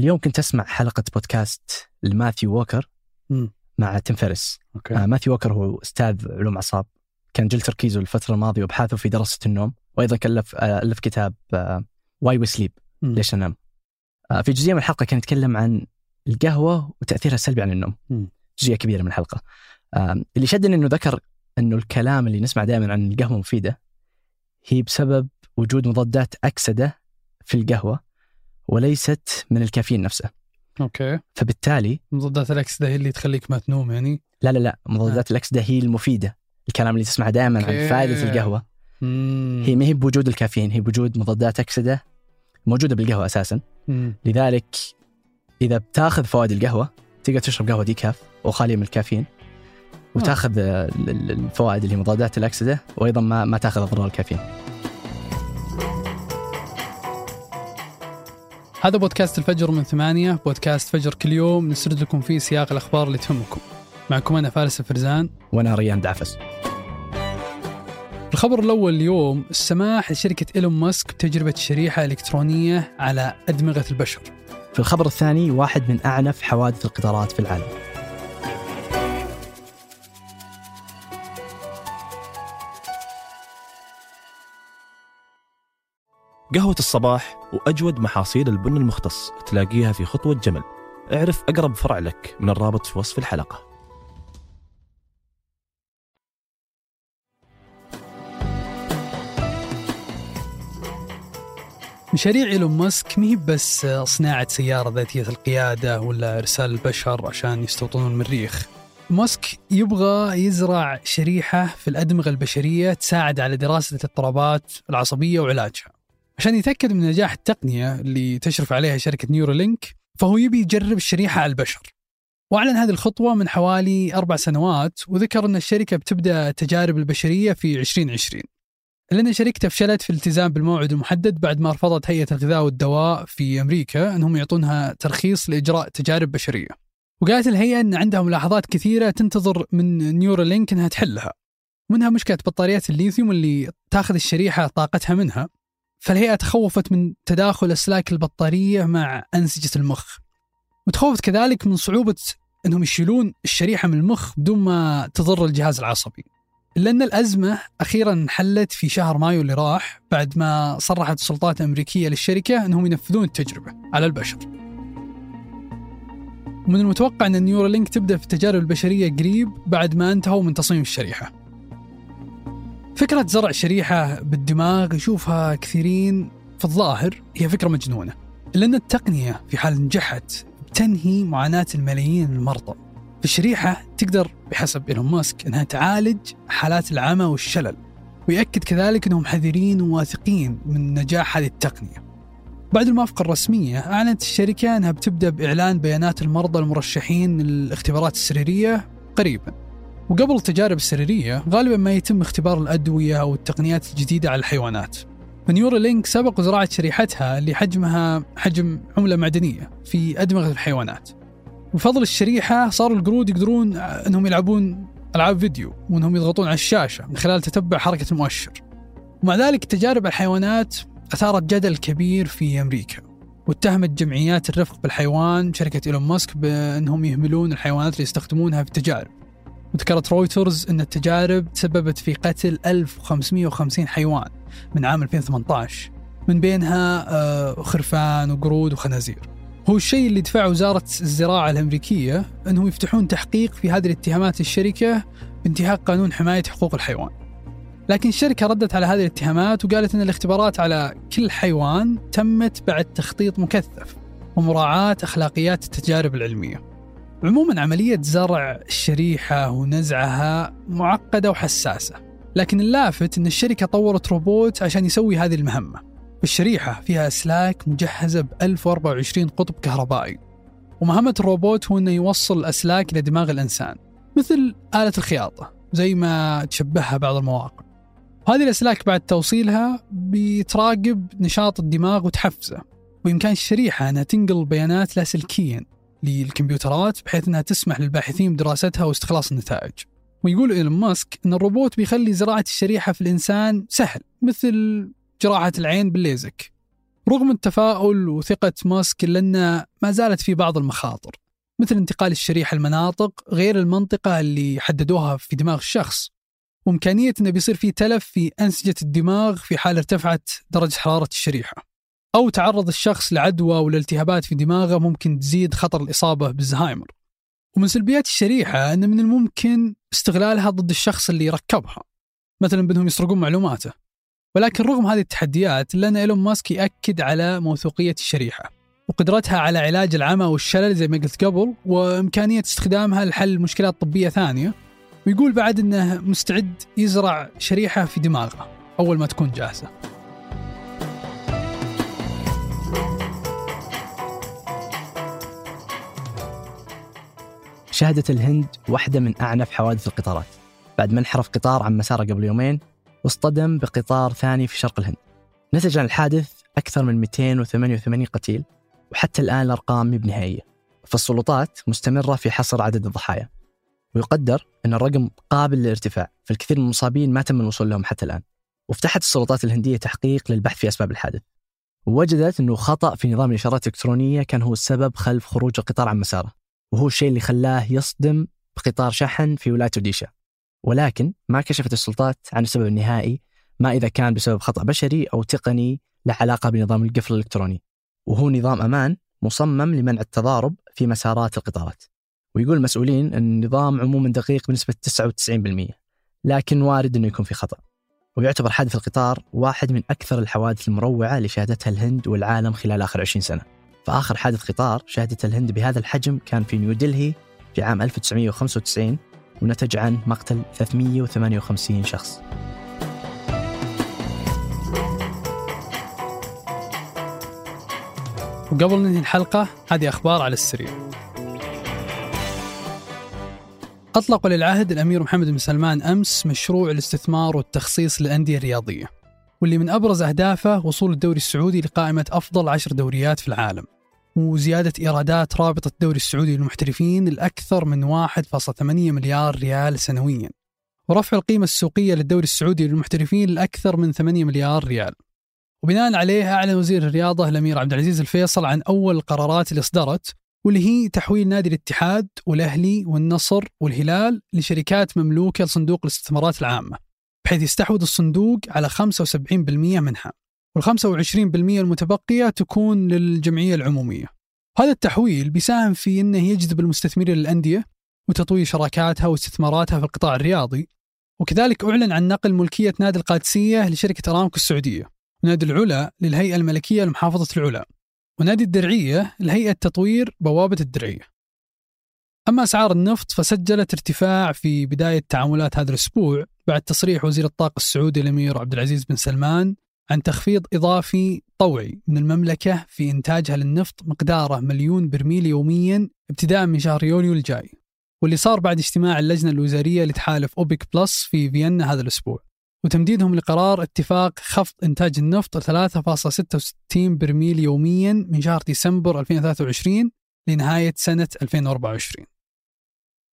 اليوم كنت أسمع حلقة بودكاست لماثيو ووكر. مع تيم فيريس آه ماثيو ووكر هو أستاذ علوم أعصاب. كان جل تركيزه الفترة الماضية وأبحاثه في دراسة النوم. وأيضا كلف آه الف كتاب Why We Sleep. ليش ننام آه في جزئيه من الحلقة كان يتكلم عن القهوة وتأثيرها السلبي على النوم. جزئية كبيرة من الحلقة. آه اللي شدني إنه ذكر إنه الكلام اللي نسمع دائما عن القهوة مفيدة هي بسبب وجود مضادات أكسدة في القهوة. وليست من الكافيين نفسه. أوكي. فبالتالي مضادات الاكسده هي اللي تخليك ما تنوم يعني؟ لا لا لا مضادات الاكسده هي المفيده الكلام اللي تسمعه دائما عن. فائدة القهوة. مم. هي ما هي بوجود الكافيين هي بوجود مضادات اكسده موجودة بالقهوة أساسا. مم. لذلك إذا بتاخذ فوائد القهوة تقدر تشرب قهوة decaf وخالية من الكافيين وتاخذ آه، ال- ال- الفوائد اللي هي مضادات الاكسده وأيضا ما ما تاخذ أضرار الكافيين. هذا بودكاست الفجر من ثمانية بودكاست فجر كل يوم نسرد لكم فيه سياق الأخبار اللي تهمكم. معكم أنا فارس الفرزان. وأنا ريان دعفس. الخبر الأول اليوم السماح لشركة إيلون ماسك بتجربة شريحة إلكترونية على أدمغة البشر. في الخبر الثاني واحد من أعنف حوادث القطارات في العالم. قهوة الصباح وأجود محاصيل البن المختص تلاقيها في خطوة جمل. اعرف أقرب فرع لك من الرابط في وصف الحلقة. مشاريع إيلون ماسك ما هي بس صناعة سيارة ذاتية القيادة ولا إرسال البشر عشان يستوطنون المريخ ماسك يبغى يزرع شريحة في الأدمغة البشرية تساعد على دراسة الاضطرابات العصبية وعلاجها. عشان يتأكد من نجاح التقنية اللي تشرف عليها شركة نيورولينك فهو يبي يجرب الشريحة على البشر. وأعلن هذه الخطوة من حوالي أربع سنوات وذكر أن الشركة بتبدأ التجارب البشرية في 2020 إلا أن شركته فشلت في الالتزام بالموعد المحدد بعد ما رفضت هيئة الغذاء والدواء في أمريكا أنهم يعطونها ترخيص لإجراء تجارب بشرية. وقالت الهيئة أن عندها ملاحظات كثيرة تنتظر من نيورالينك أنها تحلها. منها مشكلة بطاريات الليثيوم اللي تأخذ الشريحة طاقتها منها. فالهيئة تخوفت من تداخل أسلاك البطارية مع أنسجة المخ. وتخوفت كذلك من صعوبة أنهم يشيلون الشريحة من المخ بدون ما تضر الجهاز العصبي. إلا أن الأزمة أخيرا انحلت في شهر مايو اللي راح بعد ما صرحت السلطات الأمريكية للشركة أنهم ينفذون التجربة على البشر. ومن المتوقع أن النيورالينك تبدأ في التجارب البشرية قريب بعد ما انتهوا من تصميم الشريحة. فكرة زرع شريحة بالدماغ يشوفها كثيرين في الظاهر هي فكرة مجنونة إلا أن التقنية في حال نجحت بتنهي معاناة الملايين من المرضى الشريحة تقدر بحسب إيلون ماسك أنها تعالج حالات العمى والشلل ويأكد كذلك أنهم حذرين وواثقين من نجاح هذه التقنية. بعد الموافقة الرسمية أعلنت الشركة أنها بتبدأ بإعلان بيانات المرضى المرشحين للاختبارات السريرية قريبا. وقبل التجارب السريرية غالبا ما يتم اختبار الأدوية أو التقنيات الجديدة على الحيوانات. فنيورالينك سبق وزراعة شريحتها اللي حجمها حجم عملة معدنية في أدمغة الحيوانات. بفضل الشريحة صاروا القرود يقدرون أنهم يلعبون ألعاب فيديو وأنهم يضغطون على الشاشة من خلال تتبع حركة المؤشر. ومع ذلك تجارب الحيوانات أثارت جدل كبير في أمريكا واتهمت جمعيات الرفق بالحيوان شركة إيلون ماسك بأنهم يهملون الحيوانات اللي يستخدمونها في التجارب. وذكرت رويترز أن التجارب تسببت في قتل 1550 حيوان من عام 2018 من بينها آه، خرفان وقرود وخنازير. هو الشيء اللي دفع وزارة الزراعة الأمريكية أنهم يفتحون تحقيق في هذه الاتهامات الشركة بانتهاك قانون حماية حقوق الحيوان. لكن الشركة ردت على هذه الاتهامات وقالت أن الاختبارات على كل حيوان تمت بعد تخطيط مكثف ومراعاة أخلاقيات التجارب العلمية. عموما عملية زرع الشريحة ونزعها معقدة وحساسة لكن اللافت أن الشركة طورت روبوت عشان يسوي هذه المهمة. الشريحة فيها أسلاك مجهزة ب 1024 قطب كهربائي ومهمة الروبوت هو أنه يوصل الأسلاك إلى دماغ الإنسان مثل آلة الخياطة زي ما تشبهها بعض المواقع. هذه الأسلاك بعد توصيلها بتراقب نشاط الدماغ وتحفزه وإمكان الشريحة أنها تنقل بيانات لاسلكيا. للكمبيوترات بحيث أنها تسمح للباحثين بدراستها واستخلاص النتائج. ويقول إيلون ماسك أن الروبوت بيخلي زراعة الشريحة في الإنسان سهل مثل جراحة العين بالليزك. رغم التفاؤل وثقة ماسك أن ما زالت في بعض المخاطر مثل انتقال الشريحة المناطق غير المنطقة اللي حددوها في دماغ الشخص. وإمكانية أنه بيصير في تلف في أنسجة الدماغ في حال ارتفعت درجة حرارة الشريحة. أو تعرض الشخص لعدوى والالتهابات في دماغه ممكن تزيد خطر الإصابة بالزهايمر. ومن سلبيات الشريحة أن من الممكن استغلالها ضد الشخص اللي ركبها مثلا بأنهم يسرقون معلوماته. ولكن رغم هذه التحديات إلا أن إيلون ماسك يأكد على موثوقية الشريحة وقدرتها على علاج العمى والشلل زي ما قلت قبل وإمكانية استخدامها لحل مشكلات طبية ثانية. ويقول بعد أنه مستعد يزرع شريحة في دماغه أول ما تكون جاهزة. شهدت الهند واحدة من أعنف حوادث القطارات. بعد ما انحرف قطار عن مسارة قبل يومين واصطدم بقطار ثاني في شرق الهند. نتج عن الحادث أكثر من 288 قتيل وحتى الآن الأرقام مي بنهائية فالسلطات مستمرة في حصر عدد الضحايا. ويقدر أن الرقم قابل للارتفاع فالكثير من المصابين ما تم الوصول لهم حتى الآن. وفتحت السلطات الهندية تحقيق للبحث في أسباب الحادث. ووجدت أنه خطأ في نظام الإشارات الإلكترونية كان هو السبب خلف خروج القطار عن مساره. وهو الشيء اللي خلاه يصدم بقطار شحن في ولاية أوديشا ولكن ما كشفت السلطات عن السبب النهائي ما إذا كان بسبب خطأ بشري أو تقني له علاقة بنظام القفل الإلكتروني. وهو نظام أمان مصمم لمنع التضارب في مسارات القطارات. ويقول المسؤولين أن النظام عموما دقيق بنسبة 99% لكن وارد أنه يكون في خطأ. ويعتبر حادث القطار واحد من أكثر الحوادث المروعة اللي شهدتها الهند والعالم خلال آخر 20 سنة. فآخر حادث قطار شهدته الهند بهذا الحجم كان في نيودلهي في عام 1995 ونتج عن مقتل 358 شخص. وقبل ننهي الحلقة هذه أخبار على السريع. أطلق للعهد الأمير محمد بن سلمان أمس مشروع الاستثمار والتخصيص للأندية الرياضية واللي من أبرز أهدافه وصول الدوري السعودي لقائمة أفضل عشر دوريات في العالم وزيادة إيرادات رابطة الدوري السعودي للمحترفين لأكثر من 1.8 مليار ريال سنويا ورفع القيمة السوقية للدوري السعودي للمحترفين لأكثر من 8 مليار ريال. وبناء عليه أعلن وزير الرياضة الأمير عبد العزيز الفيصل عن أول القرارات اللي أصدرت واللي هي تحويل نادي الاتحاد والأهلي والنصر والهلال لشركات مملوكة لصندوق الاستثمارات العامة. بحيث يستحوذ الصندوق على 75% منها. وال 25% المتبقية تكون للجمعية العمومية. هذا التحويل بيساهم في أنه يجذب المستثمرين للأندية وتطوير شراكاتها واستثماراتها في القطاع الرياضي. وكذلك أعلن عن نقل ملكية نادي القادسية لشركة أرامكو السعودية ونادي العلا للهيئة الملكية لمحافظة العلا ونادي الدرعية لهيئة تطوير بوابة الدرعية. أما أسعار النفط فسجلت ارتفاع في بداية تعاملات هذا الأسبوع بعد تصريح وزير الطاقة السعودي الأمير عبد العزيز بن سلمان عن تخفيض إضافي طوعي من المملكة في إنتاجها للنفط مقداره مليون برميل يوميا ابتداء من شهر يونيو الجاي واللي صار بعد اجتماع اللجنة الوزارية لتحالف أوبك بلس في فيينا هذا الأسبوع. وتمديدهم لقرار اتفاق خفض إنتاج النفط 3.66 برميل يوميا من شهر ديسمبر 2023 لنهاية سنة 2024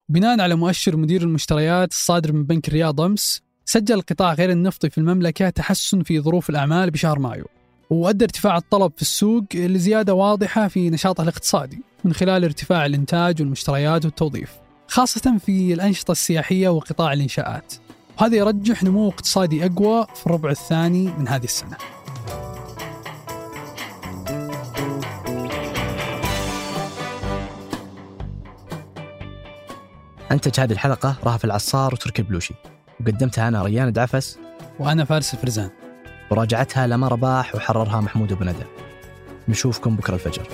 بناء على مؤشر مدير المشتريات الصادر من بنك الرياض أمس سجل القطاع غير النفطي في المملكة تحسن في ظروف الأعمال بشهر مايو وأدى ارتفاع الطلب في السوق لزيادة واضحة في نشاطه الاقتصادي من خلال ارتفاع الإنتاج والمشتريات والتوظيف خاصة في الأنشطة السياحية وقطاع الإنشاءات. وهذا يرجح نمو اقتصادي أقوى في الربع الثاني من هذه السنة. أنتج هذه الحلقة رهف العصار وتركي البلوشي وقدمتها أنا ريان دعفس. وأنا فارس الفرزان. وراجعتها لما رباح وحررها محمود أبو ندى نشوفكم بكرة الفجر.